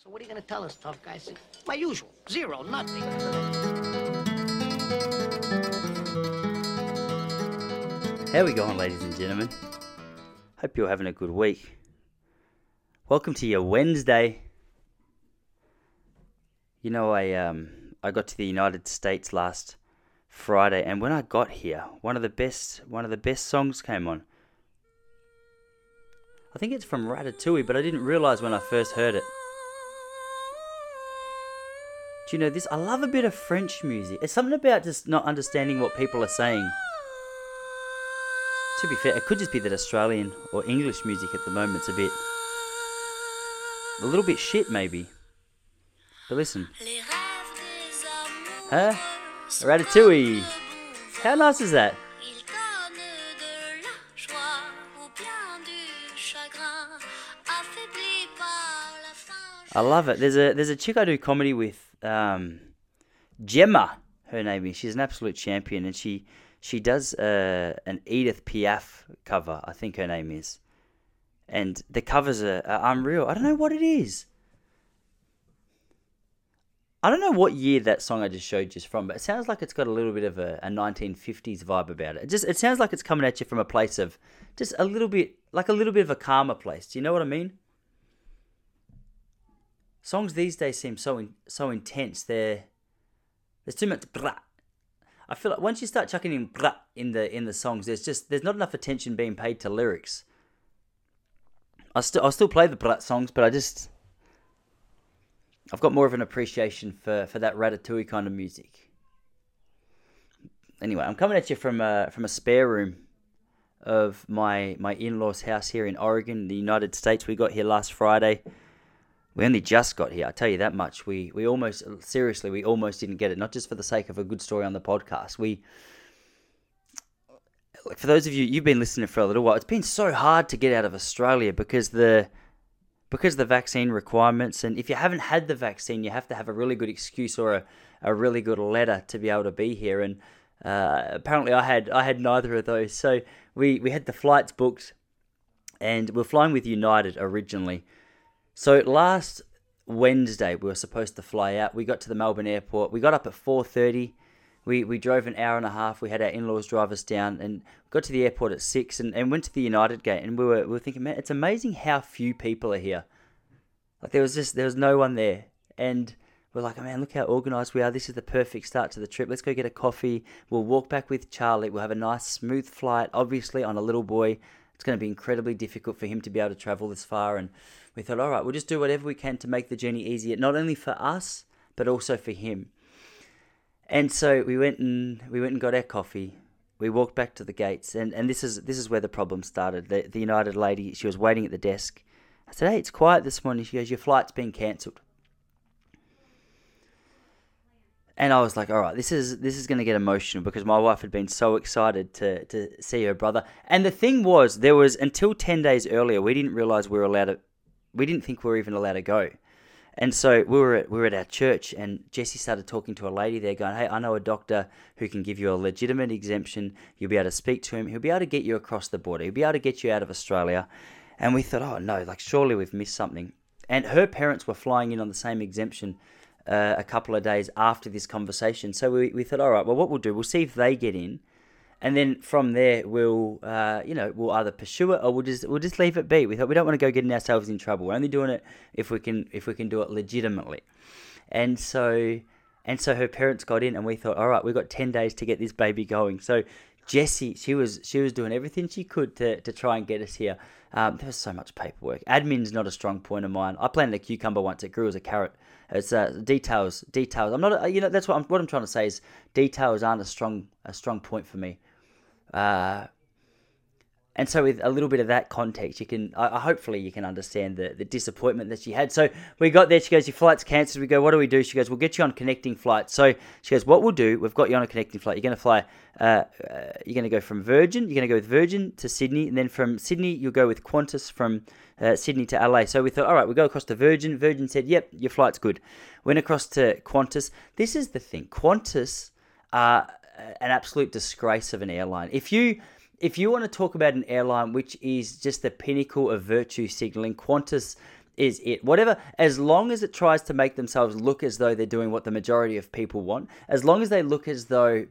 So what are you going to tell us, tough guy? I said, my usual. Zero, nothing. How we going, ladies and gentlemen? Hope you're having a good week. Welcome to your Wednesday. You know, I um I got to the United States last Friday, and when I got here, one of the best one of the best songs came on. I think it's from Ratatouille, but I didn't realize when I first heard it. Do you know this? I love a bit of French music. It's something about just not understanding what people are saying. To be fair, it could just be that Australian or English music at the moment's a bit. a little bit shit, maybe. But listen. Huh? Ratatouille. How nice is that? I love it. There's a there's a chick I do comedy with, um, Gemma. Her name is. She's an absolute champion, and she she does uh, an Edith Piaf cover. I think her name is, and the covers are, are unreal. I don't know what it is. I don't know what year that song I just showed you is from, but it sounds like it's got a little bit of a, a 1950s vibe about it. it. Just it sounds like it's coming at you from a place of just a little bit like a little bit of a calmer place. Do you know what I mean? Songs these days seem so in, so intense. They're there's too much. Blah. I feel like once you start chucking in blah in the in the songs, there's just there's not enough attention being paid to lyrics. I still I still play the blah songs, but I just I've got more of an appreciation for, for that ratatouille kind of music. Anyway, I'm coming at you from a, from a spare room of my my in-laws' house here in Oregon, the United States. We got here last Friday. We only just got here. I tell you that much. We we almost seriously we almost didn't get it. Not just for the sake of a good story on the podcast. We for those of you you've been listening for a little while. It's been so hard to get out of Australia because the because the vaccine requirements and if you haven't had the vaccine you have to have a really good excuse or a, a really good letter to be able to be here and uh, apparently I had I had neither of those so we we had the flights booked and we're flying with United originally so last Wednesday we were supposed to fly out. We got to the Melbourne airport. We got up at 4:30. We we drove an hour and a half. We had our in-laws drive us down and got to the airport at 6 and, and went to the United gate and we were we were thinking, man, it's amazing how few people are here. Like there was just there was no one there. And we're like, oh, man, look how organized we are. This is the perfect start to the trip. Let's go get a coffee. We'll walk back with Charlie. We'll have a nice smooth flight, obviously on a little boy. It's going to be incredibly difficult for him to be able to travel this far and we thought, all right, we'll just do whatever we can to make the journey easier, not only for us, but also for him. And so we went and we went and got our coffee. We walked back to the gates, and, and this is this is where the problem started. The, the United lady, she was waiting at the desk. I said, "Hey, it's quiet this morning." She goes, "Your flight's been cancelled." And I was like, "All right, this is this is going to get emotional because my wife had been so excited to to see her brother." And the thing was, there was until ten days earlier, we didn't realize we were allowed to we didn't think we were even allowed to go. And so we were at we were at our church, and Jesse started talking to a lady there, going, "Hey, I know a doctor who can give you a legitimate exemption. You'll be able to speak to him. He'll be able to get you across the border. He'll be able to get you out of Australia." And we thought, "Oh no, like surely we've missed something." And her parents were flying in on the same exemption uh, a couple of days after this conversation. So we, we thought, all right, well, what we'll do, we'll see if they get in, and then from there we'll uh, you know we'll either pursue it or we'll just we'll just leave it be. We thought we don't want to go getting ourselves in trouble. We're only doing it if we can if we can do it legitimately, and so and so her parents got in, and we thought, all right, we've got ten days to get this baby going. So Jessie, she was she was doing everything she could to, to try and get us here. Um, there was so much paperwork. Admin's not a strong point of mine. I planted a cucumber once; it grew as a carrot. It's uh, details, details. I'm not, you know, that's what I'm what I'm trying to say is details aren't a strong a strong point for me. Uh, and so, with a little bit of that context, you can uh, hopefully you can understand the, the disappointment that she had. So we got there. She goes, "Your flight's cancelled." We go, "What do we do?" She goes, "We'll get you on connecting flight." So she goes, "What we'll do? We've got you on a connecting flight. You're going to fly. Uh, uh, you're going to go from Virgin. You're going to go with Virgin to Sydney, and then from Sydney you'll go with Qantas from uh, Sydney to LA." So we thought, "All right, we go across to Virgin." Virgin said, "Yep, your flight's good." Went across to Qantas. This is the thing. Qantas are an absolute disgrace of an airline. If you if you want to talk about an airline which is just the pinnacle of virtue signaling, Qantas is it. Whatever, as long as it tries to make themselves look as though they're doing what the majority of people want, as long as they look as though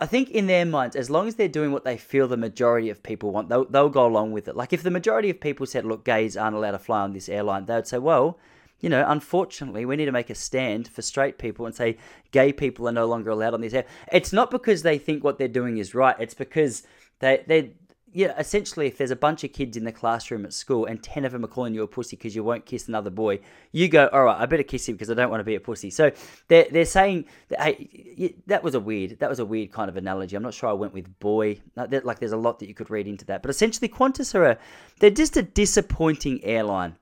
I think in their minds, as long as they're doing what they feel the majority of people want, they'll, they'll go along with it. Like if the majority of people said, look, gays aren't allowed to fly on this airline, they would say, well, you know, unfortunately, we need to make a stand for straight people and say gay people are no longer allowed on this air. It's not because they think what they're doing is right. It's because they they yeah, essentially, if there's a bunch of kids in the classroom at school and 10 of them are calling you a pussy because you won't kiss another boy, you go, all right, I better kiss him because I don't want to be a pussy. So they're, they're saying, that, hey, that was a weird, that was a weird kind of analogy. I'm not sure I went with boy. Like, there's a lot that you could read into that. But essentially, Qantas are a, they're just a disappointing airline.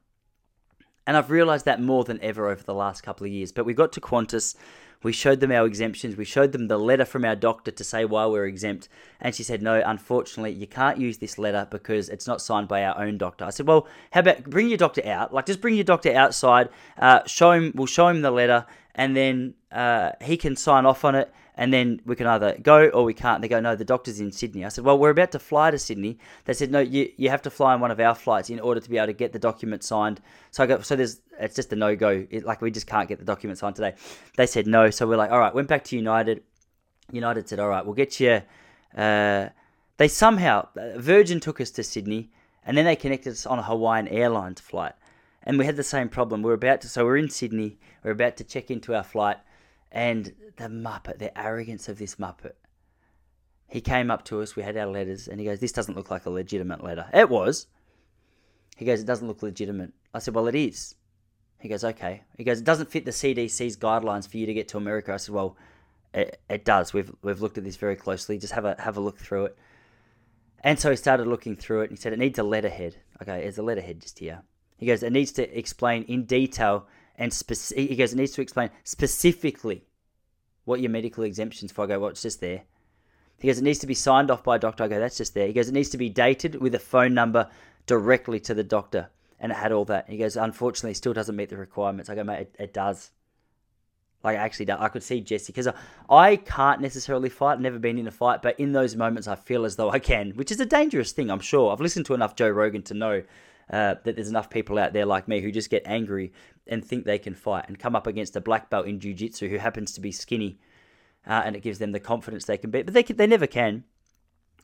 And I've realized that more than ever over the last couple of years. But we got to Qantas we showed them our exemptions. We showed them the letter from our doctor to say why we're exempt. And she said, no, unfortunately, you can't use this letter because it's not signed by our own doctor. I said, well, how about bring your doctor out? Like, just bring your doctor outside. Uh, show him. We'll show him the letter, and then uh, he can sign off on it and then we can either go or we can't. They go, no, the doctor's in Sydney. I said, well, we're about to fly to Sydney. They said, no, you, you have to fly on one of our flights in order to be able to get the document signed. So I go, so there's, it's just a no go. Like we just can't get the document signed today. They said no. So we're like, all right, went back to United. United said, all right, we'll get you. Uh, they somehow, Virgin took us to Sydney and then they connected us on a Hawaiian Airlines flight. And we had the same problem. We're about to, so we're in Sydney. We're about to check into our flight and the Muppet, the arrogance of this Muppet. He came up to us, we had our letters, and he goes, This doesn't look like a legitimate letter. It was. He goes, It doesn't look legitimate. I said, Well, it is. He goes, Okay. He goes, It doesn't fit the CDC's guidelines for you to get to America. I said, Well, it, it does. We've, we've looked at this very closely. Just have a, have a look through it. And so he started looking through it and he said, It needs a letterhead. Okay, there's a letterhead just here. He goes, It needs to explain in detail and speci- he goes, it needs to explain specifically what your medical exemptions for. I go, well, it's just there. He goes, it needs to be signed off by a doctor. I go, that's just there. He goes, it needs to be dated with a phone number directly to the doctor. And it had all that. He goes, unfortunately, still doesn't meet the requirements. I go, mate, it, it does. Like, actually, I could see Jesse because I can't necessarily fight. Never been in a fight, but in those moments, I feel as though I can, which is a dangerous thing, I'm sure. I've listened to enough Joe Rogan to know uh, that there's enough people out there like me who just get angry and think they can fight and come up against a black belt in jiu-jitsu who happens to be skinny uh, and it gives them the confidence they can beat but they, can, they never can.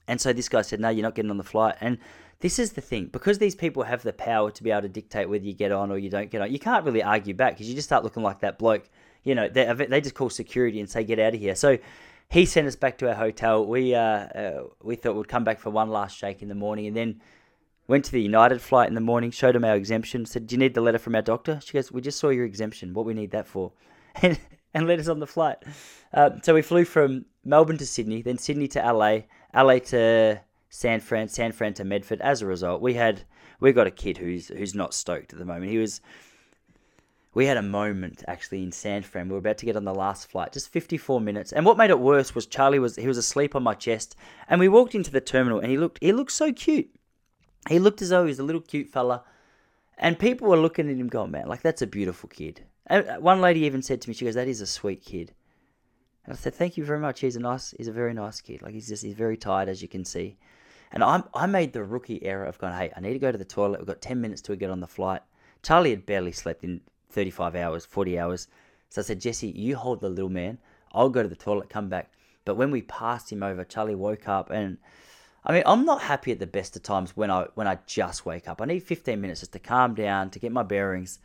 And so this guy said no you're not getting on the flight. And this is the thing because these people have the power to be able to dictate whether you get on or you don't get on you can't really argue back because you just start looking like that bloke. You know they, they just call security and say get out of here. So he sent us back to our hotel. We uh, uh, we thought we'd come back for one last shake in the morning and then Went to the United flight in the morning, showed them our exemption, said, Do you need the letter from our doctor? She goes, We just saw your exemption. What we need that for? And, and let us on the flight. Uh, so we flew from Melbourne to Sydney, then Sydney to LA, LA to San Fran, San Fran to Medford. As a result, we had we got a kid who's who's not stoked at the moment. He was we had a moment actually in San Fran. We were about to get on the last flight, just 54 minutes. And what made it worse was Charlie was he was asleep on my chest, and we walked into the terminal, and he looked he looked so cute. He looked as though he was a little cute fella. And people were looking at him going, man, like, that's a beautiful kid. And uh, one lady even said to me, she goes, that is a sweet kid. And I said, thank you very much. He's a nice, he's a very nice kid. Like, he's just, he's very tired, as you can see. And i I made the rookie error of going, hey, I need to go to the toilet. We've got 10 minutes to get on the flight. Charlie had barely slept in 35 hours, 40 hours. So I said, Jesse, you hold the little man. I'll go to the toilet, come back. But when we passed him over, Charlie woke up and I mean, I'm not happy at the best of times when I when I just wake up. I need 15 minutes just to calm down, to get my bearings.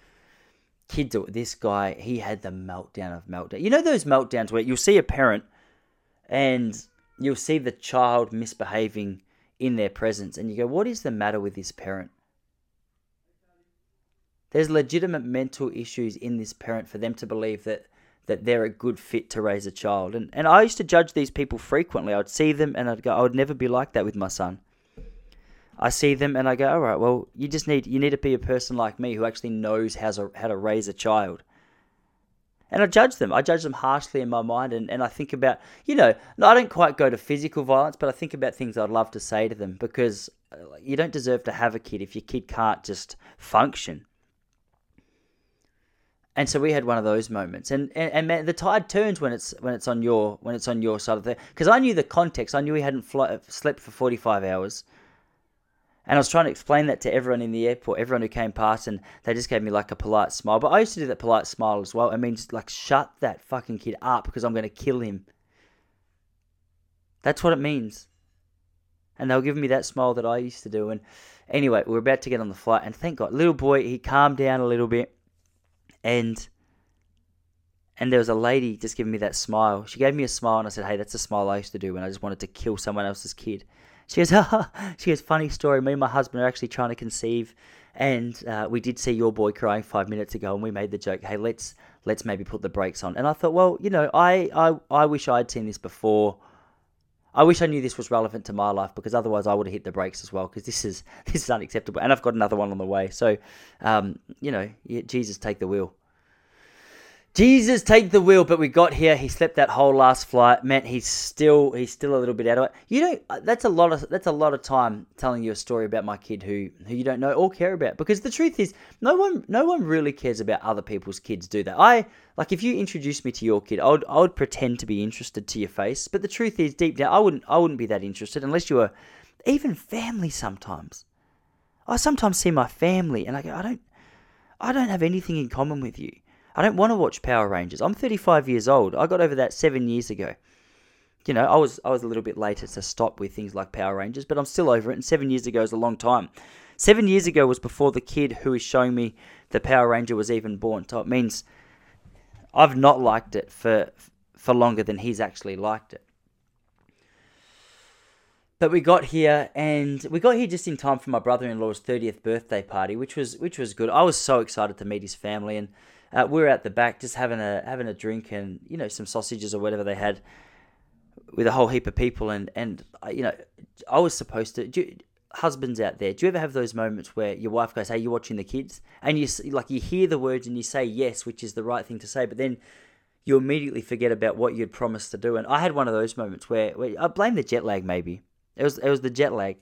Kids, this guy, he had the meltdown of meltdown. You know those meltdowns where you'll see a parent and you'll see the child misbehaving in their presence, and you go, "What is the matter with this parent?" There's legitimate mental issues in this parent for them to believe that that they're a good fit to raise a child. And and I used to judge these people frequently. I'd see them and I'd go, I would never be like that with my son. I see them and I go, all right, well, you just need you need to be a person like me who actually knows how to how to raise a child. And I judge them. I judge them harshly in my mind, and, and I think about, you know, I don't quite go to physical violence, but I think about things I'd love to say to them because uh, you don't deserve to have a kid if your kid can't just function. And so we had one of those moments, and and, and man, the tide turns when it's when it's on your when it's on your side of the because I knew the context. I knew he hadn't fly, slept for forty five hours, And I was trying to explain that to everyone in the airport, everyone who came past, and they just gave me like a polite smile. But I used to do that polite smile as well. It means like shut that fucking kid up because I'm going to kill him. That's what it means. And they were giving me that smile that I used to do. And anyway, we are about to get on the flight, and thank God, little boy, he calmed down a little bit, and and there was a lady just giving me that smile. She gave me a smile, and I said, "Hey, that's a smile I used to do when I just wanted to kill someone else's kid." She goes, she goes, funny story. Me and my husband are actually trying to conceive, and uh, we did see your boy crying five minutes ago, and we made the joke, hey, let's let's maybe put the brakes on. And I thought, well, you know, I I, I wish I'd seen this before. I wish I knew this was relevant to my life because otherwise I would have hit the brakes as well because this is this is unacceptable and I've got another one on the way. So, um, you know, Jesus take the wheel. Jesus, take the wheel. But we got here. He slept that whole last flight. Man, he's still he's still a little bit out of it. You know, uh, that's a lot of that's a lot of time telling you a story about my kid who who you don't know or care about. Because the truth is, no one no one really cares about other people's kids. Do that? I like if you introduce me to your kid, I would I would pretend to be interested to your face. But the truth is, deep down, I wouldn't I wouldn't be that interested unless you were even family. Sometimes I sometimes see my family and I go, I don't I don't have anything in common with you. I don't want to watch Power Rangers. I'm 35 years old. I got over that seven years ago. You know, I was I was a little bit later to stop with things like Power Rangers, but I'm still over it. And seven years ago is a long time. Seven years ago was before the kid who is showing me the Power Ranger was even born. So it means I've not liked it for for longer than he's actually liked it. But we got here, and we got here just in time for my brother-in-law's 30th birthday party, which was which was good. I was so excited to meet his family, and uh, we were at the back just having a having a drink and you know some sausages or whatever they had with a whole heap of people and and uh, you know I was supposed to. Do, husbands out there, do you ever have those moments where your wife goes, "Hey, you're watching the kids," and you like you hear the words and you say yes, which is the right thing to say, but then you immediately forget about what you'd promised to do. And I had one of those moments where, where I blame the jet lag. Maybe it was it was the jet lag.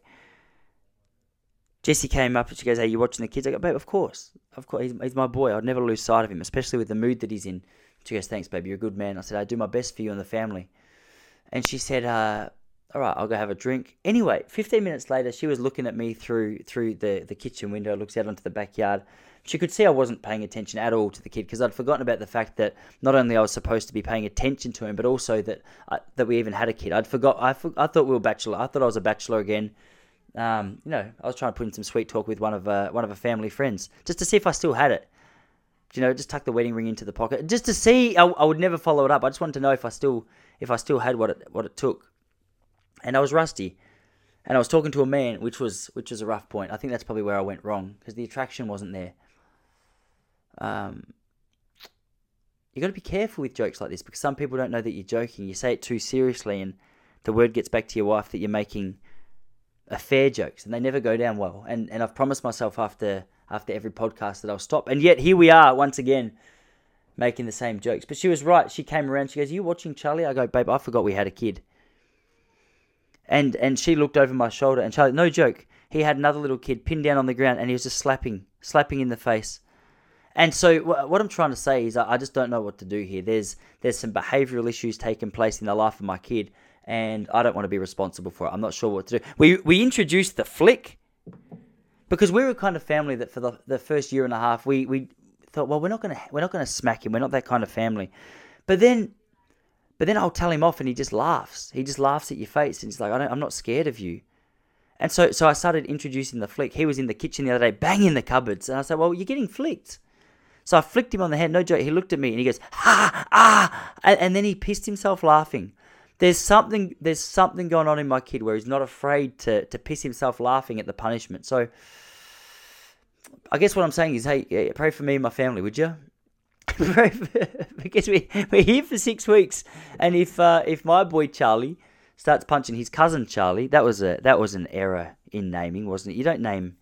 Jessie came up and she goes, "Hey, you watching the kids?" I go, "Babe, of course, of course. He's, he's, my boy. I'd never lose sight of him, especially with the mood that he's in." She goes, "Thanks, baby. You're a good man." I said, "I do my best for you and the family." And she said, uh, "All right, I'll go have a drink." Anyway, 15 minutes later, she was looking at me through through the the kitchen window, looks out onto the backyard. She could see I wasn't paying attention at all to the kid because I'd forgotten about the fact that not only I was supposed to be paying attention to him, but also that I, that we even had a kid. I'd forgot. I, I thought we were bachelor. I thought I was a bachelor again um, you know, I was trying to put in some sweet talk with one of uh, one of her family friends just to see if I still had it. You know, just tuck the wedding ring into the pocket just to see. I, I would never follow it up. I just wanted to know if I still if I still had what it what it took. And I was rusty, and I was talking to a man, which was which was a rough point. I think that's probably where I went wrong because the attraction wasn't there. Um, you got to be careful with jokes like this because some people don't know that you're joking. You say it too seriously, and the word gets back to your wife that you're making affair jokes, and they never go down well. And and I've promised myself after after every podcast that I'll stop. And yet here we are once again making the same jokes. But she was right. She came around. She goes, "Are you watching Charlie?" I go, "Babe, I forgot we had a kid." And and she looked over my shoulder, and Charlie, no joke, he had another little kid pinned down on the ground, and he was just slapping, slapping in the face. And so what I'm trying to say is, I just don't know what to do here. There's there's some behavioural issues taking place in the life of my kid, and I don't want to be responsible for it. I'm not sure what to do. We we introduced the flick because we were a kind of family that for the, the first year and a half we, we thought, well, we're not gonna we're not gonna smack him. We're not that kind of family. But then, but then I'll tell him off, and he just laughs. He just laughs at your face, and he's like, I don't, I'm not scared of you. And so, so I started introducing the flick. He was in the kitchen the other day, banging the cupboards, and I said, "Well, you're getting flicked." So I flicked him on the head. No joke. He looked at me and he goes, "Ha ah!" And, and then he pissed himself laughing there's something there's something going on in my kid where he's not afraid to to piss himself laughing at the punishment. So I guess what I'm saying is, hey, pray for me and my family, would you? because we we're here for six weeks, and if uh, if my boy Charlie starts punching his cousin Charlie, that was a that was an error in naming, wasn't it? You don't name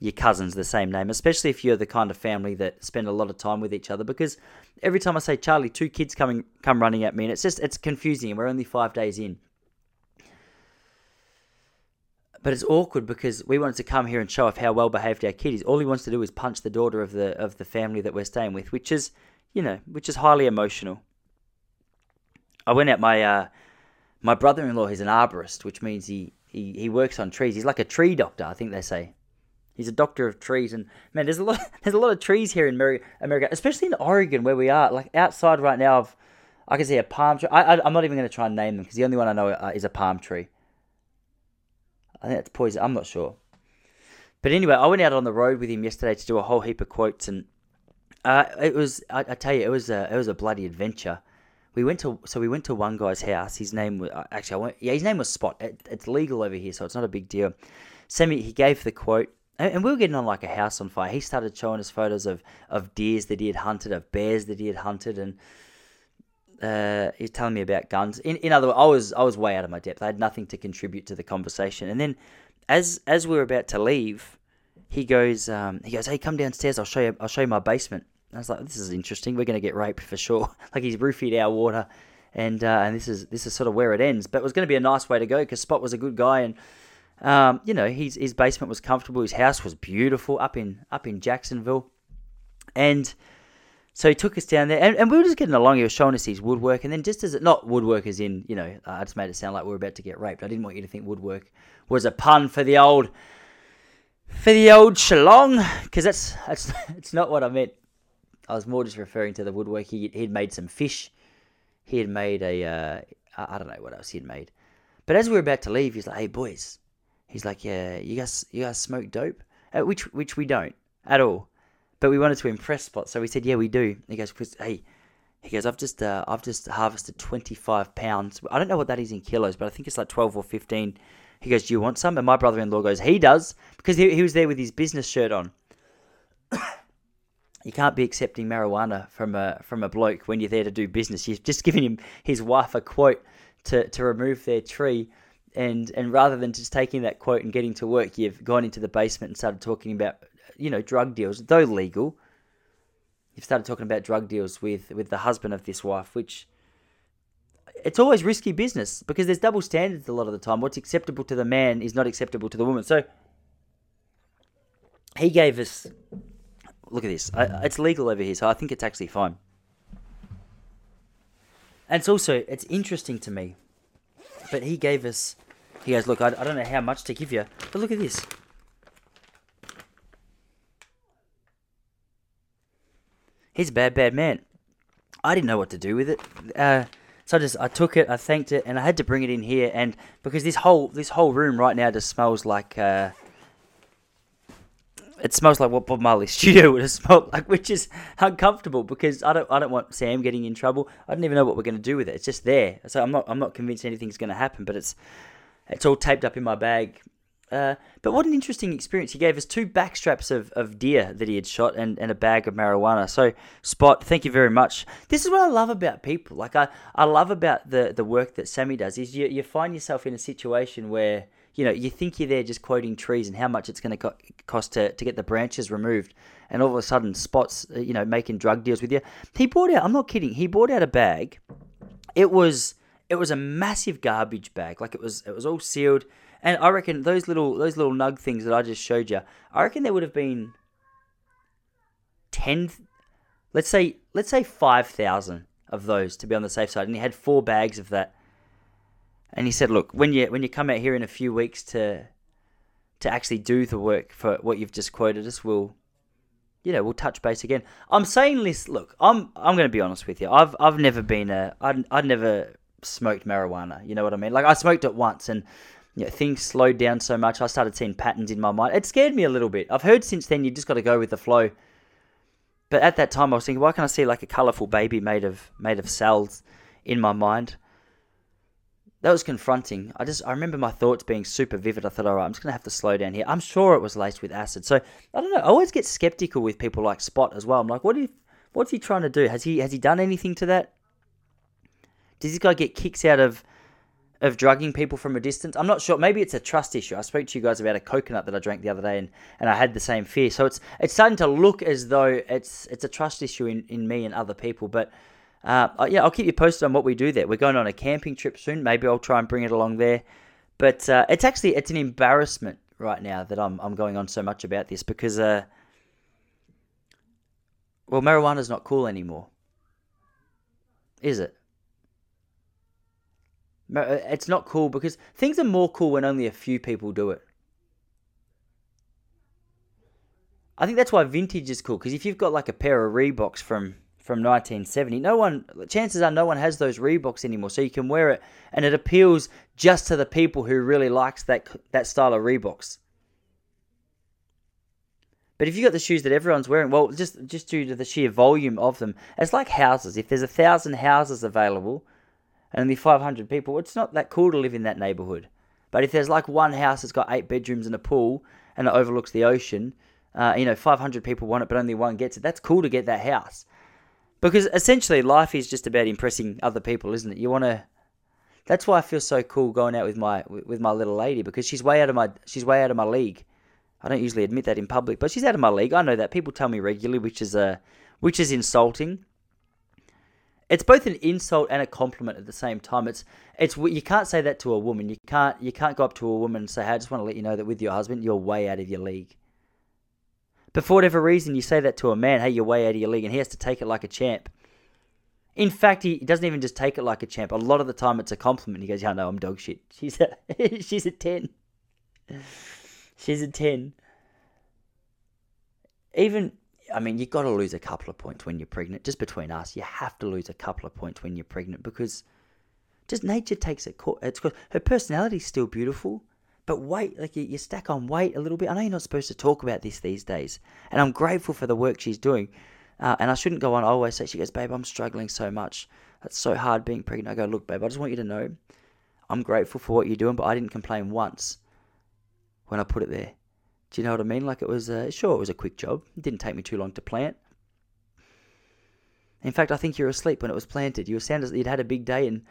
your cousins the same name, especially if you're the kind of family that spend a lot of time with each other. Because every time I say Charlie, two kids coming come running at me, and it's just it's confusing. We're only five days in, but it's awkward because we wanted to come here and show off how well behaved our kid is. All he wants to do is punch the daughter of the of the family that we're staying with, which is you know which is highly emotional. I went out my uh, my brother-in-law He's an arborist, which means he he he works on trees. He's like a tree doctor, I think they say. He's a doctor of trees, and man, there's a lot there's a lot of trees here in America, especially in Oregon where we are. Like outside right now, I've, I can see a palm tree. I, am not even going to try and name them because the only one I know uh, is a palm tree. I think it's poison. I'm not sure. But anyway, I went out on the road with him yesterday to do a whole heap of quotes, and uh, it was I, I, tell you, it was a it was a bloody adventure. We went to so we went to one guy's house. His name was actually I went yeah his name was Spot. It, it's legal over here, so it's not a big deal. Sammy he gave the quote, and we were getting on like a house on fire. He started showing us photos of of deers that he had hunted, of bears that he had hunted, and uh, he was telling me about guns. In in other words, I was I was way out of my depth. I had nothing to contribute to the conversation. And then, as as we were about to leave, he goes um, he goes, "Hey, come downstairs. I'll show you. I'll show you my basement." And I was like, "This is interesting. We're to get raped for sure." like he's roofied our water, and uh, and this is this is sort of where it ends. But it was going to be a nice way to go because Spot was a good guy and. Um, you know, his his basement was comfortable. His house was beautiful up in up in Jacksonville, and so he took us down there, and, and we were just getting along. He was showing us his woodwork, and then just as it, not woodwork as in, you know, I just made it sound like we were about to get raped. I didn't want you to think woodwork was a pun for the old, for the old shalong, because that's that's it's not what I meant. I was more just referring to the woodwork. He he'd made some fish. He had made a uh, I don't know what else he had made. But as we were about to leave, he's like, "Hey boys," he's like, "Yeah, you guys you guys smoke dope?" Uh, which which we don't at all. But we wanted to impress Spot, so we said, "Yeah, we do." he goes, "Hey." He goes, I've just uh, I've just harvested 25 pounds. I don't know what that is in kilos, but I think it's like 12 or 15. He goes, Do you want some? And my brother in law goes, He does, because he, he was there with his business shirt on. you can't be accepting marijuana from a from a bloke when you're there to do business. You've just given him his wife a quote to, to remove their tree, and and rather than just taking that quote and getting to work, you've gone into the basement and started talking about you know, drug deals, though legal. You've started talking about drug deals with, with the husband of this wife, which it's always risky business because there's double standards a lot of the time. What's acceptable to the man is not acceptable to the woman. So he gave us. Look at this. it's legal over here, so I think it's actually fine. And it's also it's interesting to me, but he gave us. He goes, look, I, I don't know how much to give you, but look at this. he's a bad, bad man. I didn't know what to do with it. Uh, so I just I took it, I thanked it, and I had to bring it in here. And because this whole this whole room right now just smells like uh, it smells like what Bob Marley's studio would have smelled like, which is uncomfortable because I don't I don't want Sam getting in trouble. I don't even know what we're going to do with it. It's just there, so I'm not I'm not convinced anything's going to happen. But it's it's all taped up in my bag uh, but what an interesting experience. He gave us two backstraps of, of deer that he had shot and, and a bag of marijuana. So, Spot, thank you very much. This is what I love about people. Like, I, I love about the, the work that Sammy does is you, you find yourself in a situation where, you know, you think you're there just quoting trees and how much it's going to co- cost to, to get the branches removed. And all of a sudden, Spot's, uh, you know, making drug deals with you. He bought out, I'm not kidding, he bought out a bag. It was, it was a massive garbage bag. Like, it was, it was all sealed and I reckon those little those little nug things that I just showed you, I reckon there would have been ten, let's say let's say five thousand of those to be on the safe side, and he had four bags of that. And he said, "Look, when you when you come out here in a few weeks to to actually do the work for what you've just quoted us, we'll." You know, we'll touch base again. I'm saying this. Look, I'm I'm going to be honest with you. I've I've never been a I'd I'd never smoked marijuana. You know what I mean? Like I smoked it once, and you know, things slowed down so much. I started seeing patterns in my mind. It scared me a little bit. I've heard since then you just got to go with the flow. But at that time, I was thinking, why can't I see like a colourful baby made of made of cells in my mind? That was confronting. I just I remember my thoughts being super vivid. I thought, all right, I'm just gonna have to slow down here. I'm sure it was laced with acid. So I don't know. I always get skeptical with people like Spot as well. I'm like, what you, what's he trying to do? Has he has he done anything to that? Does this guy get kicks out of of drugging people from a distance. I'm not sure. Maybe it's a trust issue. I spoke to you guys about a coconut that I drank the other day, and, and I had the same fear. So it's it's starting to look as though it's it's a trust issue in, in me and other people. But uh, yeah, I'll keep you posted on what we do there. We're going on a camping trip soon. Maybe I'll try and bring it along there. But uh, it's actually it's an embarrassment right now that I'm I'm going on so much about this because uh, well, marijuana's not cool anymore, is it? Uh, it's not cool because things are more cool when only a few people do it. I think that's why vintage is cool because if you've got like a pair of Reeboks from from 1970, no one chances are no one has those Reeboks anymore, so you can wear it and it appeals just to the people who really likes that that style of Reeboks. But if you got the shoes that everyone's wearing, well, just just due to the sheer volume of them, it's like houses. If there's a thousand houses available, and only 500 people, it's not that cool to live in that neighborhood. But if there's like one house that's got eight bedrooms and a pool and it overlooks the ocean, uh, you know, 500 people want it, but only one gets it. That's cool to get that house. Because essentially, life is just about impressing other people, isn't it? You want to. That's why I feel so cool going out with my with my little lady because she's way out of my she's way out of my league. I don't usually admit that in public, but she's out of my league. I know that people tell me regularly, which is uh, which is insulting it's both an insult and a compliment at the same time. It's it's you can't say that to a woman. You can't you can't go up to a woman and say, "Hey, I just want to let you know that with your husband, you're way out of your league." But for whatever reason, you say that to a man, "Hey, you're way out of your league," and he has to take it like a champ. In fact, he doesn't even just take it like a champ. A lot of the time, it's a compliment. He goes, "Yeah, no, I'm dog shit." She's a she's a ten. She's a ten. Even I mean, you've got to lose a couple of points when you're pregnant. Just between us, you have to lose a couple of points when you're pregnant because just nature takes it. It's her personality's still beautiful, but weight, like you, you stack on weight a little bit. I know you're not supposed to talk about this these days, and I'm grateful for the work she's doing. Uh, and I shouldn't go on. I always say, she goes, babe, I'm struggling so much. It's so hard being pregnant. I go, look, babe, I just want you to know, I'm grateful for what you're doing, but I didn't complain once when I put it there. Do you know what I mean? Like it was, uh, sure, it was a quick job. It didn't take me too long to plant. In fact, I think you were asleep when it was planted. You were sound as you'd had a big day, and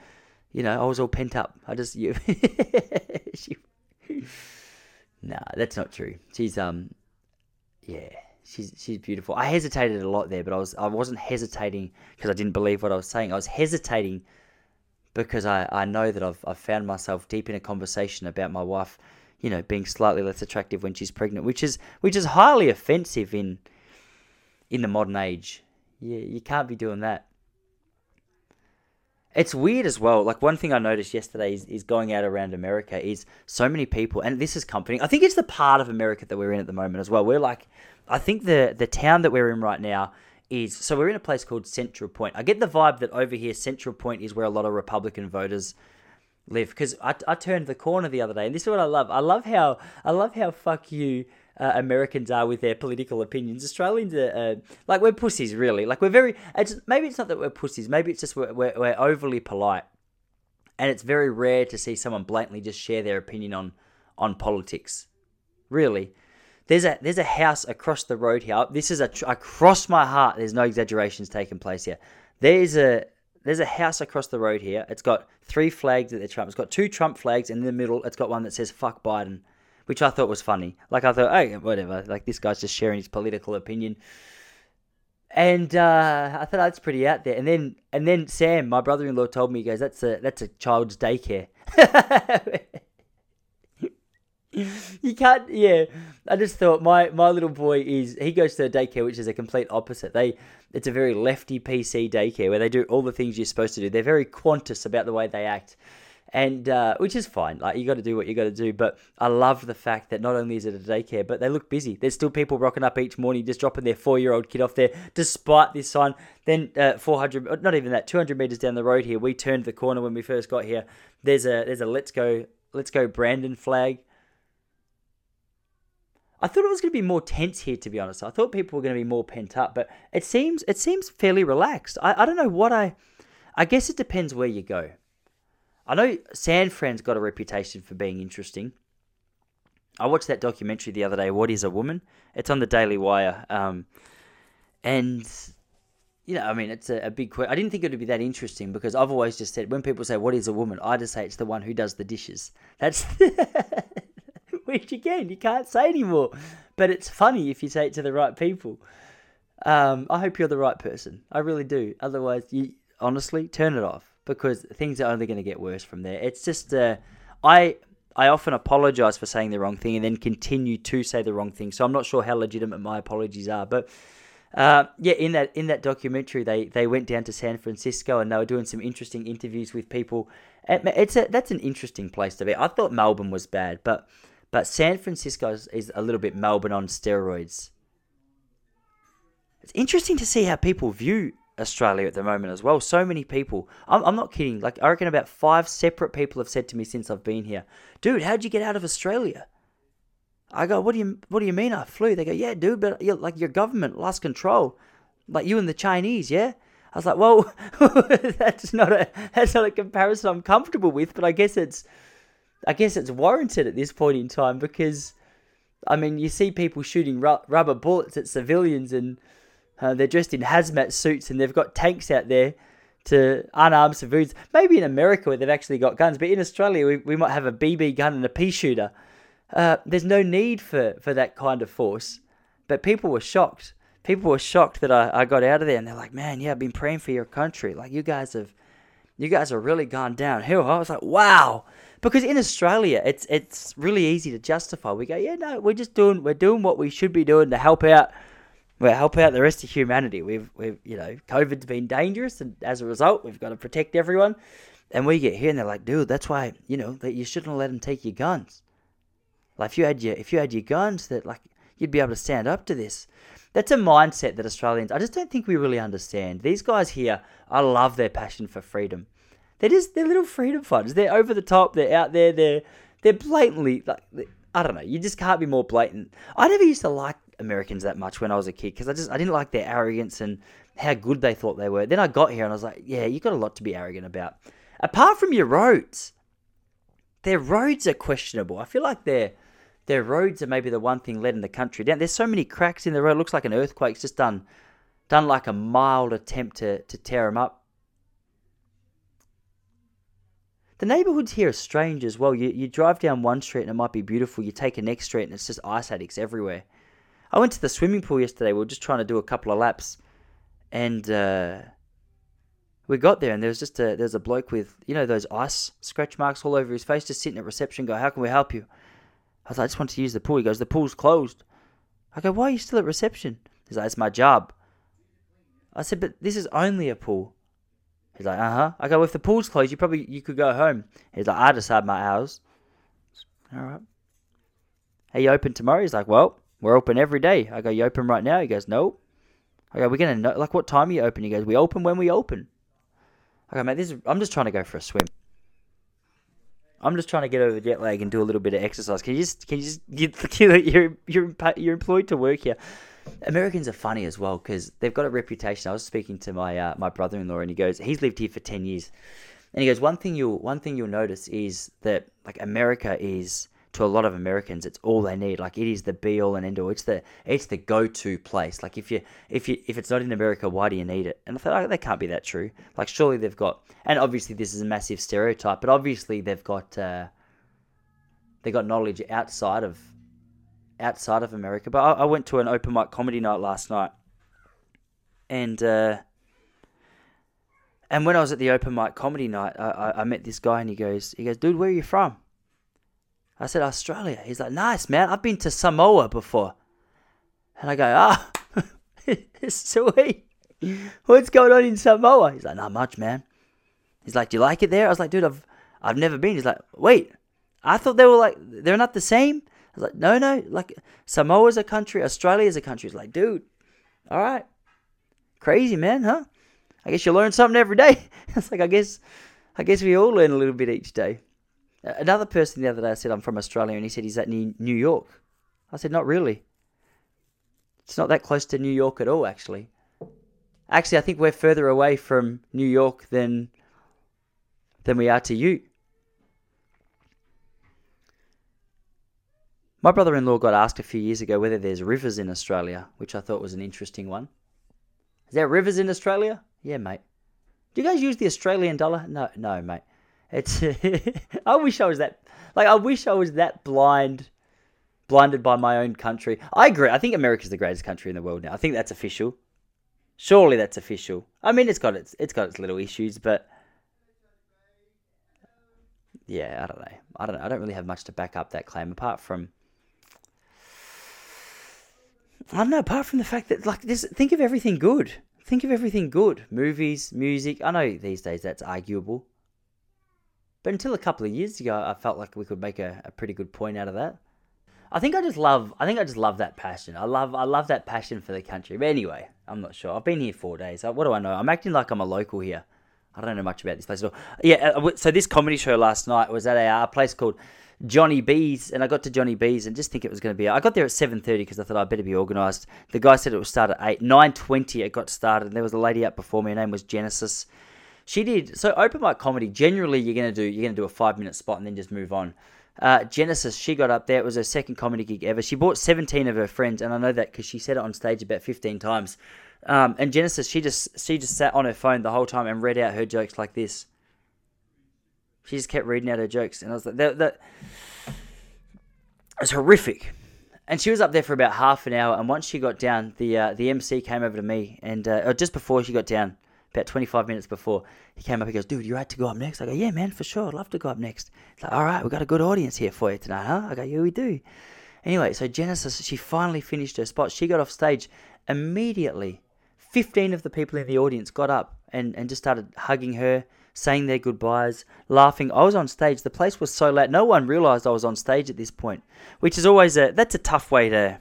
you know I was all pent up. I just you. she... Nah, that's not true. She's um, yeah, she's she's beautiful. I hesitated a lot there, but I was I wasn't hesitating because I didn't believe what I was saying. I was hesitating because I, I know that I've I've found myself deep in a conversation about my wife you know, being slightly less attractive when she's pregnant, which is which is highly offensive in in the modern age. Yeah, you can't be doing that. It's weird as well. Like one thing I noticed yesterday is, is going out around America is so many people, and this is comforting. I think it's the part of America that we're in at the moment as well. We're like, I think the the town that we're in right now is so we're in a place called Central Point. I get the vibe that over here Central Point is where a lot of Republican voters live. Because I, I turned the corner the other day and this is what I love. I love how I love how fuck you uh, Americans are with their political opinions. Australians are uh, like we're pussies really. Like we're very it's maybe it's not that we're pussies maybe it's just we're, we're, we're overly polite. And it's very rare to see someone blatantly just share their opinion on on politics. Really. There's a there's a house across the road here. This is a across my heart there's no exaggerations taking place here. There's a there's a house across the road here. It's got three flags at the Trump. It's got two Trump flags, and in the middle, it's got one that says "fuck Biden," which I thought was funny. Like I thought, oh, whatever. Like this guy's just sharing his political opinion. And uh, I thought oh, that's pretty out there. And then, and then Sam, my brother-in-law, told me, he goes, "That's a that's a child's daycare." you can't yeah. I just thought my my little boy is he goes to a daycare which is a complete opposite. They it's a very lefty pc daycare where they do all the things you're supposed to do. They're very qantas about the way they act. And uh, which is fine. Like you got to do what you got to do. But i love the fact that not only is it a daycare but they look busy. There's still people rocking up each morning just dropping their four year old kid off there despite this sign. Then uh, 400 not even that 200 meters down the road here we turned the corner when we first got here. There's a there's a let's go let's go brandon flag I thought it was going to be more tense here, to be honest. I thought people were going to be more pent up, but it seems it seems fairly relaxed. I, I don't know what I. I guess it depends where you go. I know San Fran's got a reputation for being interesting. I watched that documentary the other day. What is a woman? It's on the Daily Wire, um, and you know, I mean, it's a, a big question. I didn't think it would be that interesting because I've always just said when people say what is a woman, I just say it's the one who does the dishes. That's which again you can't say anymore. But it's funny if you say it to the right people. Um, I hope you're the right person. I really do. Otherwise, you honestly turn it off because things are only going to get worse from there. It's just uh, I I often apologize for saying the wrong thing and then continue to say the wrong thing. So I'm not sure how legitimate my apologies are, but Uh, yeah, in that in that documentary, they they went down to San Francisco and they were doing some interesting interviews with people. It's a that's an interesting place to be. I thought Melbourne was bad, but but San Francisco is, is a little bit Melbourne on steroids. It's interesting to see how people view Australia at the moment as well. So many people. I'm, I'm not kidding. Like, I reckon about five separate people have said to me since I've been here, dude, how'd you get out of Australia? I go, what do you what do you mean I flew? They go, yeah, dude, but like your government lost control, like you and the Chinese, yeah. I was like, well, that's not a that's not a comparison I'm comfortable with, but I guess it's I guess it's warranted at this point in time because I mean, you see people shooting ru- rubber bullets at civilians and uh, they're dressed in hazmat suits and they've got tanks out there to unarm civilians. Maybe in America where they've actually got guns, but in Australia we, we might have a BB gun and a pea shooter. Uh, there's no need for, for that kind of force. But people were shocked. People were shocked that I, I got out of there and they're like, man, yeah, I've been praying for your country. Like you guys have you guys are really gone downhill. I was like, wow. Because in Australia it's it's really easy to justify. We go, yeah, no, we're just doing we're doing what we should be doing to help out well, help out the rest of humanity. We've, we've, you know, COVID's been dangerous, and as a result, we've got to protect everyone. And we get here, and they're like, dude, that's why, you know, that you shouldn't let them take your guns. Like, if you had your, if you had your guns, that like you'd be able to stand up to this. That's a mindset that Australians, I just don't think we really understand. These guys here, I love their passion for freedom. They're just, they're little freedom fighters. They're over the top. They're out there. They're, they're blatantly like, I don't know. You just can't be more blatant. I never used to like Americans that much when I was a kid because I just I didn't like their arrogance and how good they thought they were. Then I got here and I was like, yeah, you got a lot to be arrogant about. Apart from your roads, their roads are questionable. I feel like their their roads are maybe the one thing letting the country down. There's so many cracks in the road. It looks like an earthquake's just done done like a mild attempt to to tear them up. The neighborhoods here are strange as well. You you drive down one street and it might be beautiful. You take a next street and it's just ice addicts everywhere. I went to the swimming pool yesterday. We were just trying to do a couple of laps, and uh, we got there, and there was just a there's a bloke with you know those ice scratch marks all over his face, just sitting at reception. Go, how can we help you? I was like, I just want to use the pool. He goes, the pool's closed. I go, why are you still at reception? He's like, it's my job. I said, but this is only a pool. He's like, uh huh. I go, well, if the pool's closed, you probably you could go home. He's like, I decide my hours. All right. Are you open tomorrow? He's like, well, we're open every day. I go, you open right now? He goes, no. I go, we're gonna know, like what time are you open? He goes, we open when we open. I go, mate, this is, I'm just trying to go for a swim. I'm just trying to get over the jet lag and do a little bit of exercise. Can you just, can you just, you, you're, you're, you're employed to work here. Americans are funny as well because they've got a reputation. I was speaking to my uh, my brother-in-law and he goes, he's lived here for ten years, and he goes, one thing you'll one thing you'll notice is that like America is to a lot of Americans, it's all they need. Like it is the be all and end all. It's the it's the go to place. Like if you if you if it's not in America, why do you need it? And I thought oh, that can't be that true. Like surely they've got, and obviously this is a massive stereotype, but obviously they've got uh, they got knowledge outside of outside of America. But I, I went to an open mic comedy night last night, and. Uh, and when I was at the open mic comedy night, I, I, I met this guy and he goes, he goes, dude, where are you from? I said, Australia. He's like, nice, man. I've been to Samoa before. And I go, ah, oh, sweet. What's going on in Samoa? He's like, not much, man. He's like, do you like it there? I was like, dude, I've, I've never been. He's like, wait, I thought they were like, they're not the same. I was like, no, no, like Samoa's a country, Australia's a country. He's like, dude, all right. Crazy, man, huh? I guess you learn something every day. it's like, I guess, I guess we all learn a little bit each day. Another person the other day said, I'm from Australia, and he said, Is that New York? I said, Not really. It's not that close to New York at all, actually. Actually, I think we're further away from New York than than we are to you. My brother in law got asked a few years ago whether there's rivers in Australia, which I thought was an interesting one. Is there rivers in Australia? Yeah, mate. Do you guys use the Australian dollar? No, no, mate. It's I wish I was that like I wish I was that blind blinded by my own country. I agree. I think America's the greatest country in the world now. I think that's official. Surely that's official. I mean it's got its it's got its little issues, but yeah, I don't know. I don't know. I don't really have much to back up that claim apart from I don't know. Apart from the fact that like this, think of everything good. Think of everything good. Movies, music. I know these days that's arguable. But until a couple of years ago, I felt like we could make a, a pretty good point out of that. I think I just love. I think I just love that passion. I love. I love that passion for the country. But anyway, I'm not sure. I've been here four days. What do I know? I'm acting like I'm a local here. I don't know much about this place at all. Yeah. Uh, so this comedy show last night was at a, a place called Johnny B's, and I got to Johnny B's and just think it was going to be. I got there at seven thirty because I thought I'd better be organised. The guy said it would start at eight. Nine twenty it got started, and there was a lady up before me. Her name was Genesis. She did so open mic comedy. Generally, you're gonna do you're gonna do a five minute spot and then just move on. Uh, Genesis, she got up there. It was her second comedy gig ever. She brought 17 of her friends, and I know that because she said it on stage about 15 times. Um, and Genesis, she just she just sat on her phone the whole time and read out her jokes like this. She just kept reading out her jokes, and I was like, that, that was horrific. And she was up there for about half an hour. And once she got down, the uh, the MC came over to me, and uh, just before she got down, about 25 minutes before, he came up. He goes, "Dude, you right to go up next?" I go, "Yeah, man, for sure. I'd love to go up next." He's like, "All right, we've got a good audience here for you tonight, huh?" I go, "Yeah, we do." Anyway, so Genesis, she finally finished her spot. She got off stage immediately. 15 of the people in the audience got up and, and just started hugging her, saying their goodbyes, laughing. I was on stage. The place was so loud. No one realized I was on stage at this point, which is always a that's a tough way to.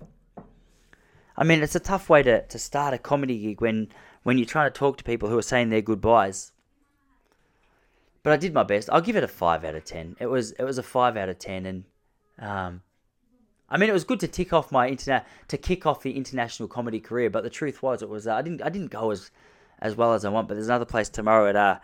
I mean, it's a tough way to, to start a comedy gig when when you're trying to talk to people who are saying their goodbyes. But I did my best. I'll give it a five out of ten. It was it was a five out of ten, and um, I mean it was good to tick off my internet to kick off the international comedy career. But the truth was, it was uh, I didn't I didn't go as as well as I want. But there's another place tomorrow at uh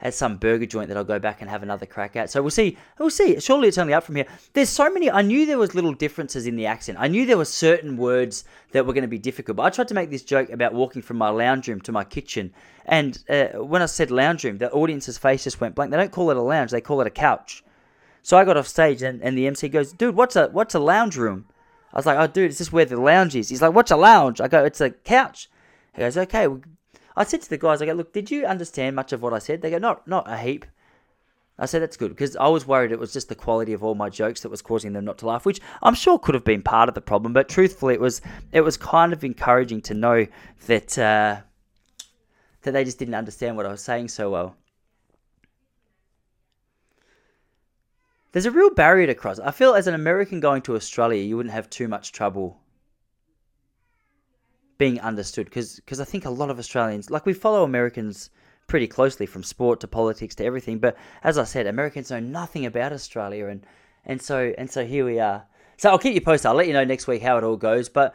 at some burger joint that I'll go back and have another crack at. So we'll see. We'll see. Surely it's only up from here. There's so many. I knew there was little differences in the accent. I knew there were certain words that were going to be difficult. But I tried to make this joke about walking from my lounge room to my kitchen. And uh, when I said lounge room, the audience's face just went blank. They don't call it a lounge. They call it a couch. So I got off stage and, and the MC goes, dude, what's a what's a lounge room? I was like, oh, dude, is this where the lounge is? He's like, what's a lounge? I go, it's a couch. He goes, okay, I said to the guys, I go, look, did you understand much of what I said? They go, not, not a heap. I said that's good because I was worried it was just the quality of all my jokes that was causing them not to laugh, which I'm sure could have been part of the problem. But truthfully, it was it was kind of encouraging to know that uh, that they just didn't understand what I was saying so well. There's a real barrier to cross. I feel as an American going to Australia, you wouldn't have too much trouble being understood because I think a lot of Australians like we follow Americans pretty closely from sport to politics to everything but as I said Americans know nothing about Australia and and so and so here we are. So I'll keep you posted. I'll let you know next week how it all goes but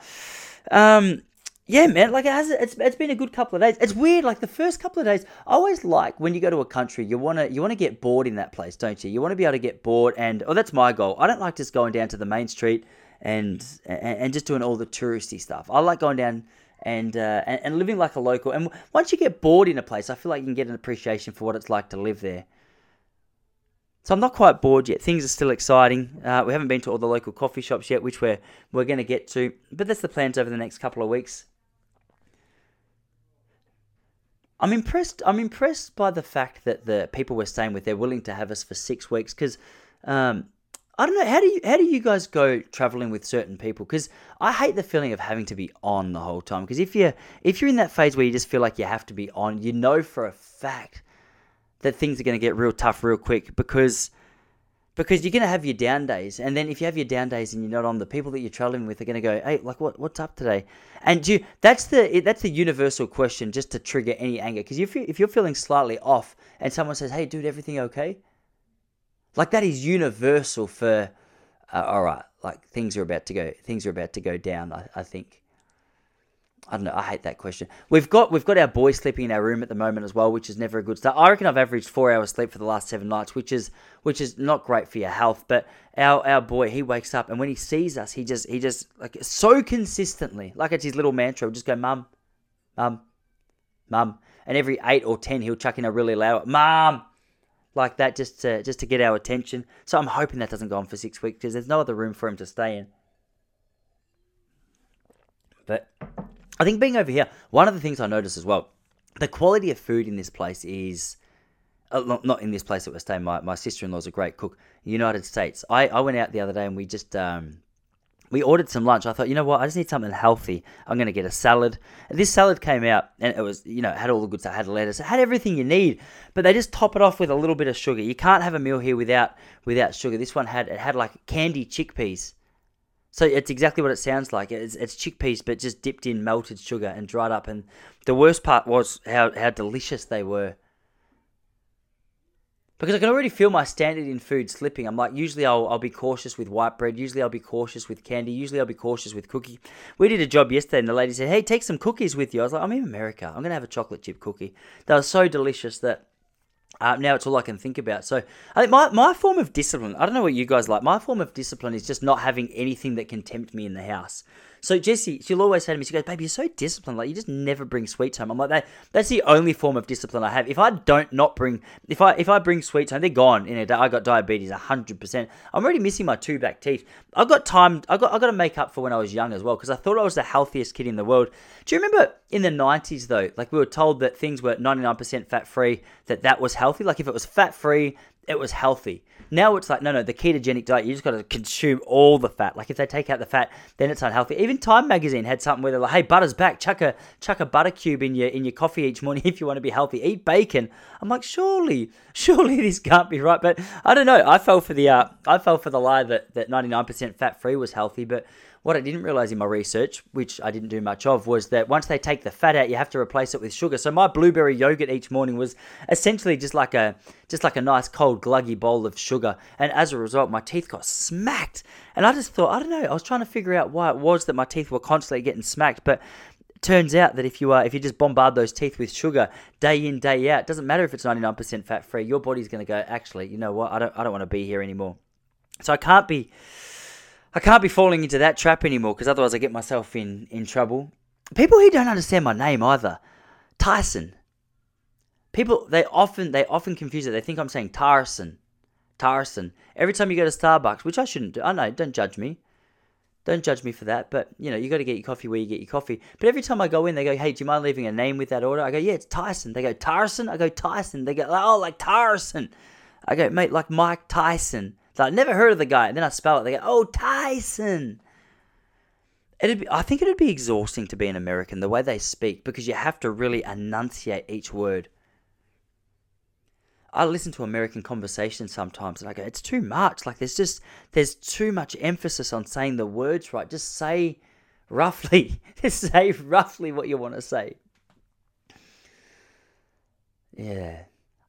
um yeah man like it has it's, it's been a good couple of days. It's weird like the first couple of days I always like when you go to a country you want to you want to get bored in that place don't you? You want to be able to get bored and oh that's my goal. I don't like just going down to the main street and and just doing all the touristy stuff. I like going down and, uh, and and living like a local. And once you get bored in a place, I feel like you can get an appreciation for what it's like to live there. So I'm not quite bored yet. Things are still exciting. Uh, we haven't been to all the local coffee shops yet, which we're we're going to get to. But that's the plans over the next couple of weeks. I'm impressed. I'm impressed by the fact that the people we're staying with they're willing to have us for six weeks because um, I don't know how do you how do you guys go traveling with certain people? Because I hate the feeling of having to be on the whole time. Because if you if you're in that phase where you just feel like you have to be on, you know for a fact that things are going to get real tough real quick. Because because you're going to have your down days, and then if you have your down days and you're not on, the people that you're traveling with are going to go, "Hey, like what what's up today?" And you that's the that's the universal question just to trigger any anger. Because if you if you're feeling slightly off and someone says, "Hey, dude, everything okay?" Like that is universal for. Uh, all right, like things are about to go. Things are about to go down. I, I think. I don't know. I hate that question. We've got we've got our boy sleeping in our room at the moment as well, which is never a good start. I reckon I've averaged four hours sleep for the last seven nights, which is which is not great for your health. But our our boy, he wakes up and when he sees us, he just he just like so consistently, like it's his little mantra. He'll just go, "Mum, mum, mum," and every eight or ten, he'll chuck in a really loud, "Mum." Like that just to just to get our attention. So I'm hoping that doesn't go on for six weeks because there's no other room for him to stay in. But I think being over here, one of the things I noticed as well, the quality of food in this place is. Uh, not in this place that we're staying. My, my sister in law's a great cook. United States. I, I went out the other day and we just um, we ordered some lunch. I thought, you know what? I just need something healthy. I'm going to get a salad. And this salad came out and it was, you know, it had all the good stuff. It had lettuce. It had everything you need. But they just top it off with a little bit of sugar. You can't have a meal here without without sugar. This one had it had like candy chickpeas. So it's exactly what it sounds like. It's, it's chickpeas, but just dipped in melted sugar and dried up. And the worst part was how, how delicious they were because I can already feel my standard in food slipping. I'm like, usually I'll, I'll be cautious with white bread. Usually I'll be cautious with candy. Usually I'll be cautious with cookie. We did a job yesterday and the lady said, hey, take some cookies with you. I was like, I'm in America. I'm going to have a chocolate chip cookie. They were so delicious that uh, now it's all I can think about. So I think my, my form of discipline, I don't know what you guys like. My form of discipline is just not having anything that can tempt me in the house. So Jesse, she'll always say to me, she goes, "Baby, you're so disciplined. Like you just never bring sweets home." I'm like, that, "That's the only form of discipline I have. If I don't not bring, if I if I bring sweets home, they're gone in a day. I got diabetes, hundred percent. I'm already missing my two back teeth. I've got time. I got I got to make up for when I was young as well because I thought I was the healthiest kid in the world. Do you remember in the 90s though? Like we were told that things were 99% fat free, that that was healthy. Like if it was fat free, it was healthy. Now it's like, no, no, the ketogenic diet, you just got to consume all the fat. Like if they take out the fat, then it's unhealthy. Even Time Magazine had something where they're like, hey, butter's back. Chuck a chuck a butter cube in your in your coffee each morning if you want to be healthy. Eat bacon. I'm like, surely, surely this can't be right. But I don't know. I fell for the uh, I fell for the lie that that 99% fat free was healthy, but what I didn't realize in my research, which I didn't do much of, was that once they take the fat out, you have to replace it with sugar. So my blueberry yogurt each morning was essentially just like a just like a nice cold gluggy bowl of sugar, and as a result, my teeth got smacked. And I just thought, I don't know, I was trying to figure out why it was that my teeth were constantly getting smacked, but turns out that if you uh, if you just bombard those teeth with sugar day in day out, doesn't matter if it's 99% fat free, your body's going to go, actually, you know what? I don't I don't want to be here anymore. So I can't be I can't be falling into that trap anymore because otherwise I get myself in, in trouble. People who don't understand my name either. Tyson. People they often they often confuse it. They think I'm saying Tarson. Tarson. Every time you go to Starbucks, which I shouldn't do. I know, don't judge me. Don't judge me for that, but you know, you got to get your coffee where you get your coffee. But every time I go in, they go, "Hey, do you mind leaving a name with that order?" I go, "Yeah, it's Tyson." They go, "Tarson." I go, "Tyson." They go, "Oh, like Tarson." I go, "Mate, like Mike Tyson." So I'd never heard of the guy. And then I spell it. They go, oh, Tyson. It'd be, I think it'd be exhausting to be an American, the way they speak, because you have to really enunciate each word. I listen to American conversations sometimes and I go, it's too much. Like there's just there's too much emphasis on saying the words right. Just say roughly. just say roughly what you want to say. Yeah.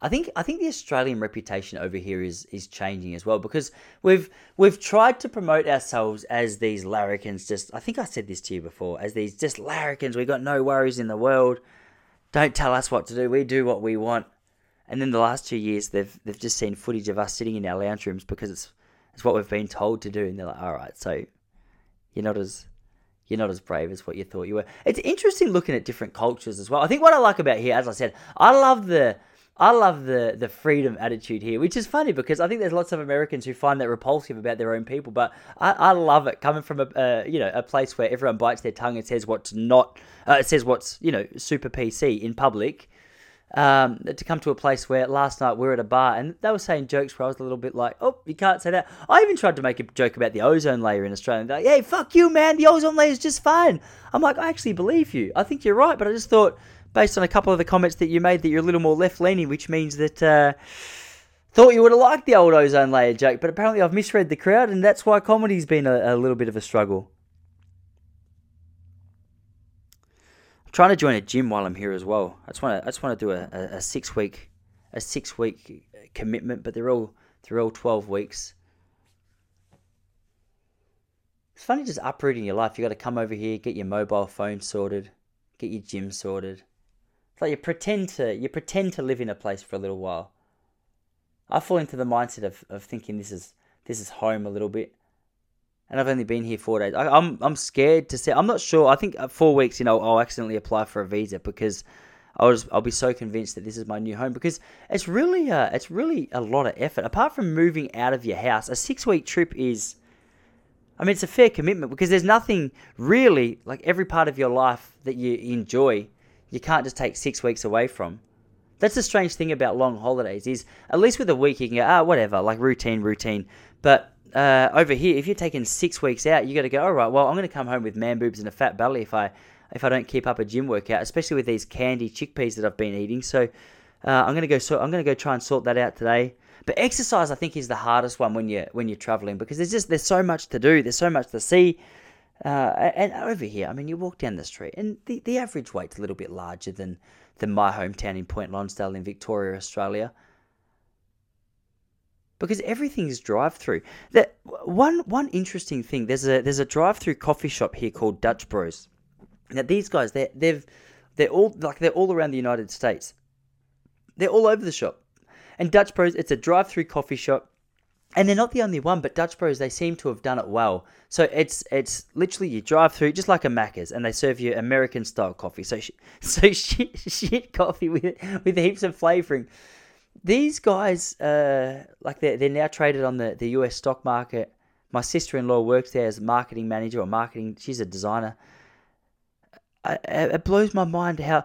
I think I think the Australian reputation over here is is changing as well because we've we've tried to promote ourselves as these larrikins. Just I think I said this to you before as these just larrikins. We got no worries in the world. Don't tell us what to do. We do what we want. And then the last two years, they've they've just seen footage of us sitting in our lounge rooms because it's it's what we've been told to do. And they're like, all right, so you're not as you're not as brave as what you thought you were. It's interesting looking at different cultures as well. I think what I like about here, as I said, I love the I love the the freedom attitude here, which is funny because I think there's lots of Americans who find that repulsive about their own people, but I, I love it coming from a you know a place where everyone bites their tongue and says what's not uh, it says what's you know super PC in public. Um, to come to a place where last night we were at a bar and they were saying jokes where I was a little bit like, oh, you can't say that. I even tried to make a joke about the ozone layer in Australia. They're like, hey, fuck you, man. The ozone layer is just fine. I'm like, I actually believe you. I think you're right, but I just thought based on a couple of the comments that you made that you're a little more left leaning, which means that uh, thought you would have liked the old ozone layer joke, but apparently I've misread the crowd, and that's why comedy's been a, a little bit of a struggle. I'm trying to join a gym while I'm here as well. I just want to I just want to do a, a, a six week a six week commitment, but they're all they're all twelve weeks. It's funny just uprooting your life. You got to come over here, get your mobile phone sorted, get your gym sorted, it's like you pretend to you pretend to live in a place for a little while. I fall into the mindset of, of thinking this is this is home a little bit, and I've only been here four days. I, am I'm, I'm scared to say. I'm not sure. I think four weeks, you know, I'll accidentally apply for a visa because I'll just, I'll be so convinced that this is my new home because it's really uh, it's really a lot of effort. Apart from moving out of your house, a six week trip is. I mean, it's a fair commitment because there's nothing really like every part of your life that you enjoy you can't just take six weeks away from. That's the strange thing about long holidays is at least with a week you can go, ah, whatever, like routine, routine. But uh, over here, if you're taking six weeks out, you got to go. All right, well, I'm going to come home with man boobs and a fat belly if I if I don't keep up a gym workout, especially with these candy chickpeas that I've been eating. So uh, I'm going to go. So I'm going to go try and sort that out today. But exercise, I think, is the hardest one when you're when you're traveling because there's just there's so much to do. There's so much to see. Uh, and over here, I mean, you walk down the street, and the, the average weight's a little bit larger than than my hometown in Point Lonsdale in Victoria, Australia because everything's drive through. That one one interesting thing. There's a there's a drive through coffee shop here called Dutch Bros. Now these guys they they've they're all like they're all around the United States. They're all over the shop. And Dutch Bros it's a drive through coffee shop. And they're not the only one, but Dutch Bros they seem to have done it well. So it's it's literally you drive through just like a Macca's, and they serve you American style coffee. So so shit shit coffee with with heaps of flavoring these guys, uh, like they're, they're now traded on the, the US stock market. My sister in law works there as a marketing manager or marketing, she's a designer. It blows my mind how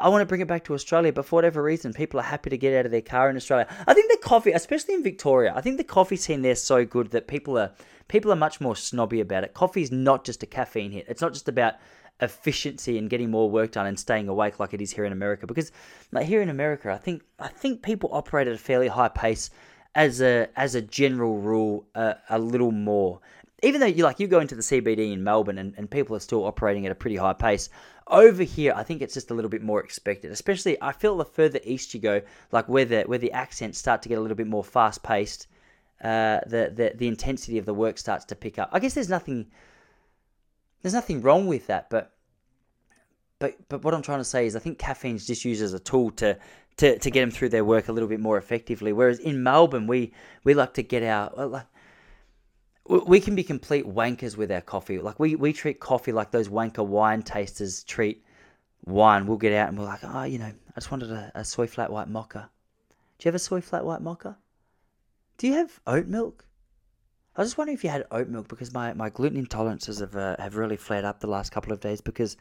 I want to bring it back to Australia, but for whatever reason, people are happy to get out of their car in Australia. I think the coffee, especially in Victoria, I think the coffee scene there is so good that people are people are much more snobby about it. Coffee is not just a caffeine hit. It's not just about efficiency and getting more work done and staying awake like it is here in America. Because like here in America, I think I think people operate at a fairly high pace as a as a general rule uh, a little more. Even though you like you go into the CBD in Melbourne and, and people are still operating at a pretty high pace. Over here, I think it's just a little bit more expected. Especially, I feel the further east you go, like where the where the accents start to get a little bit more fast paced, uh, the the the intensity of the work starts to pick up. I guess there's nothing there's nothing wrong with that, but but but what I'm trying to say is I think caffeine's just used as a tool to to, to get them through their work a little bit more effectively. Whereas in Melbourne, we we like to get our we can be complete wankers with our coffee. Like we, we treat coffee like those wanker wine tasters treat wine. We'll get out and we're like, oh, you know, I just wanted a, a soy flat white mocha. Do you have a soy flat white mocha? Do you have oat milk? I was just wondering if you had oat milk because my, my gluten intolerances have uh, have really flared up the last couple of days because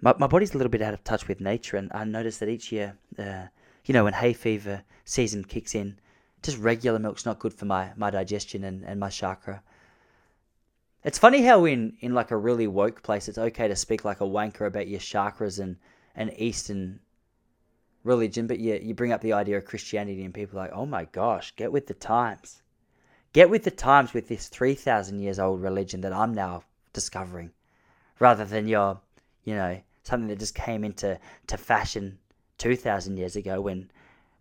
my, my body's a little bit out of touch with nature and I noticed that each year, uh, you know, when hay fever season kicks in, just regular milk's not good for my, my digestion and, and my chakra. It's funny how in, in like a really woke place it's okay to speak like a wanker about your chakras and, and Eastern religion, but you, you bring up the idea of Christianity and people are like, oh my gosh, get with the times. Get with the times with this 3,000 years old religion that I'm now discovering, rather than your, you know, something that just came into to fashion 2,000 years ago when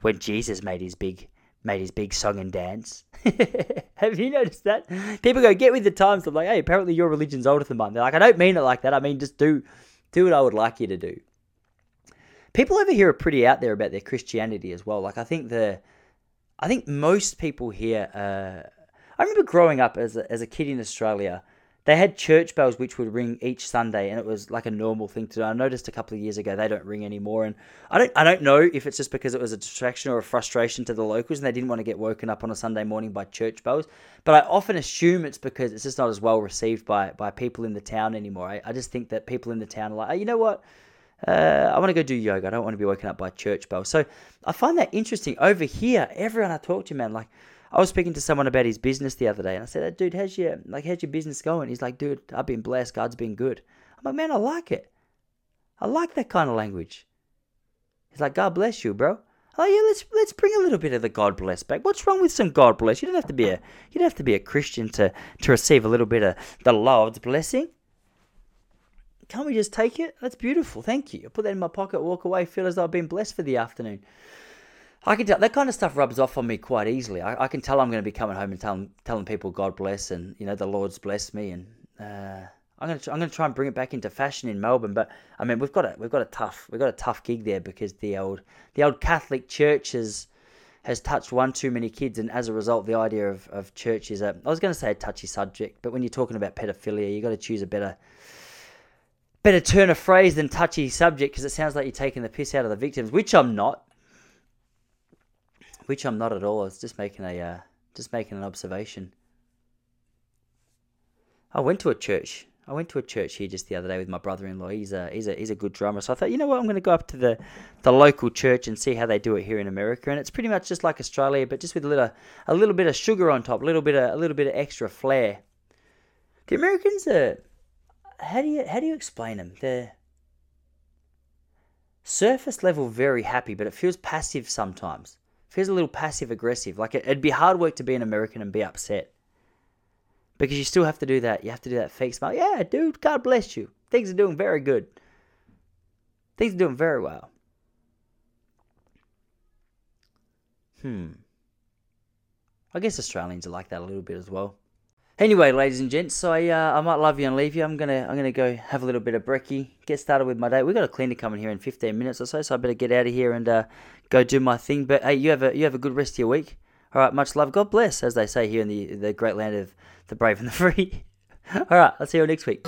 when Jesus made his big made his big song and dance. Have you noticed that? People go, get with the times. I'm like, hey, apparently your religion's older than mine. They're like, I don't mean it like that. I mean, just do do what I would like you to do. People over here are pretty out there about their Christianity as well. Like, I think the, I think most people here, uh, I remember growing up as a, as a kid in Australia, they had church bells which would ring each Sunday, and it was like a normal thing to do. I noticed a couple of years ago they don't ring anymore, and I don't I don't know if it's just because it was a distraction or a frustration to the locals, and they didn't want to get woken up on a Sunday morning by church bells. But I often assume it's because it's just not as well received by by people in the town anymore. I, I just think that people in the town are like, oh, you know what. Uh, I want to go do yoga. I don't want to be woken up by church bells. So I find that interesting. Over here, everyone I talk to, man, like I was speaking to someone about his business the other day, and I said, "Dude, how's your like how's your business going?" He's like, "Dude, I've been blessed. God's been good." I'm like, "Man, I like it. I like that kind of language." He's like, "God bless you, bro." Oh yeah, let's let's bring a little bit of the God bless back. What's wrong with some God bless? You don't have to be a you don't have to be a Christian to to receive a little bit of the Lord's blessing. Can't we just take it? That's beautiful. Thank you. I put that in my pocket, walk away, feel as though I've been blessed for the afternoon. I can tell that kind of stuff rubs off on me quite easily. I, I can tell I'm going to be coming home and telling telling people God bless and you know the Lord's blessed me and uh, I'm going to I'm going to try and bring it back into fashion in Melbourne. But I mean we've got a we've got a tough we've got a tough gig there because the old the old Catholic Church has has touched one too many kids and as a result the idea of, of church is a I was going to say a touchy subject but when you're talking about pedophilia you got to choose a better better turn of phrase than touchy subject because it sounds like you're taking the piss out of the victims which I'm not which I'm not at all. I was just making a uh, just making an observation. I went to a church I went to a church here just the other day with my brother-in-law. He's a he's a he's a good drummer. So I thought, you know what, I'm going to go up to the the local church and see how they do it here in America. And it's pretty much just like Australia, but just with a little a little bit of sugar on top, a little bit of a little bit of extra flair. The Americans are how do you how do you explain them? They're surface level very happy, but it feels passive sometimes. It feels a little passive aggressive. Like it'd be hard work to be an American and be upset because you still have to do that. You have to do that fake smile. Yeah, dude, God bless you. Things are doing very good. Things are doing very well. Hmm. I guess Australians are like that a little bit as well. Anyway, ladies and gents, so I, uh, I might love you and leave you. I'm gonna I'm gonna go have a little bit of brekkie, get started with my day. We've got a cleaner coming here in 15 minutes or so, so I better get out of here and uh, go do my thing. But hey, you have a you have a good rest of your week. All right, much love. God bless, as they say here in the the great land of the brave and the free. All right, I'll see you all next week.